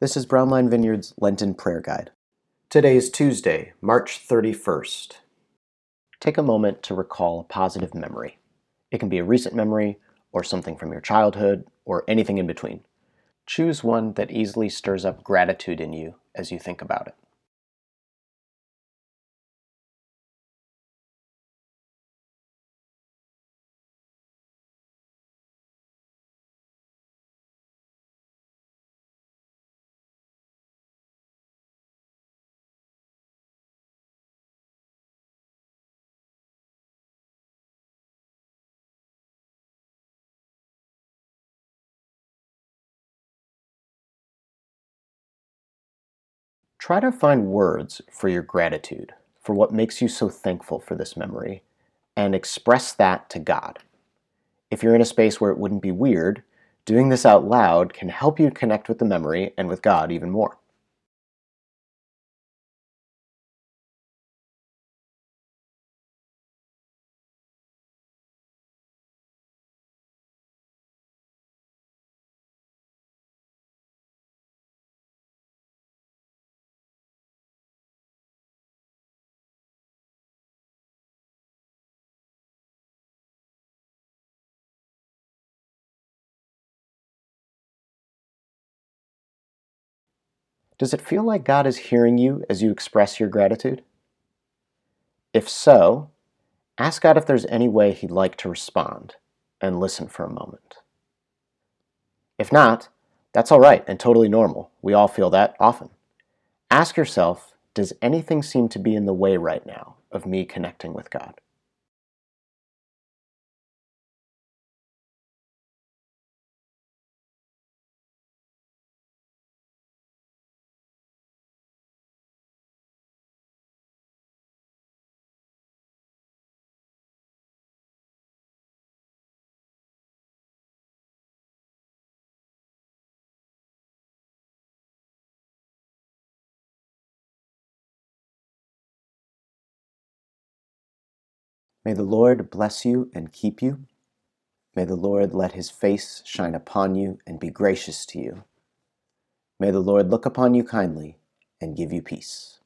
This is Brownline Vineyard's Lenten Prayer Guide. Today is Tuesday, March 31st. Take a moment to recall a positive memory. It can be a recent memory, or something from your childhood, or anything in between. Choose one that easily stirs up gratitude in you as you think about it. Try to find words for your gratitude, for what makes you so thankful for this memory, and express that to God. If you're in a space where it wouldn't be weird, doing this out loud can help you connect with the memory and with God even more. Does it feel like God is hearing you as you express your gratitude? If so, ask God if there's any way He'd like to respond and listen for a moment. If not, that's all right and totally normal. We all feel that often. Ask yourself Does anything seem to be in the way right now of me connecting with God? May the Lord bless you and keep you. May the Lord let his face shine upon you and be gracious to you. May the Lord look upon you kindly and give you peace.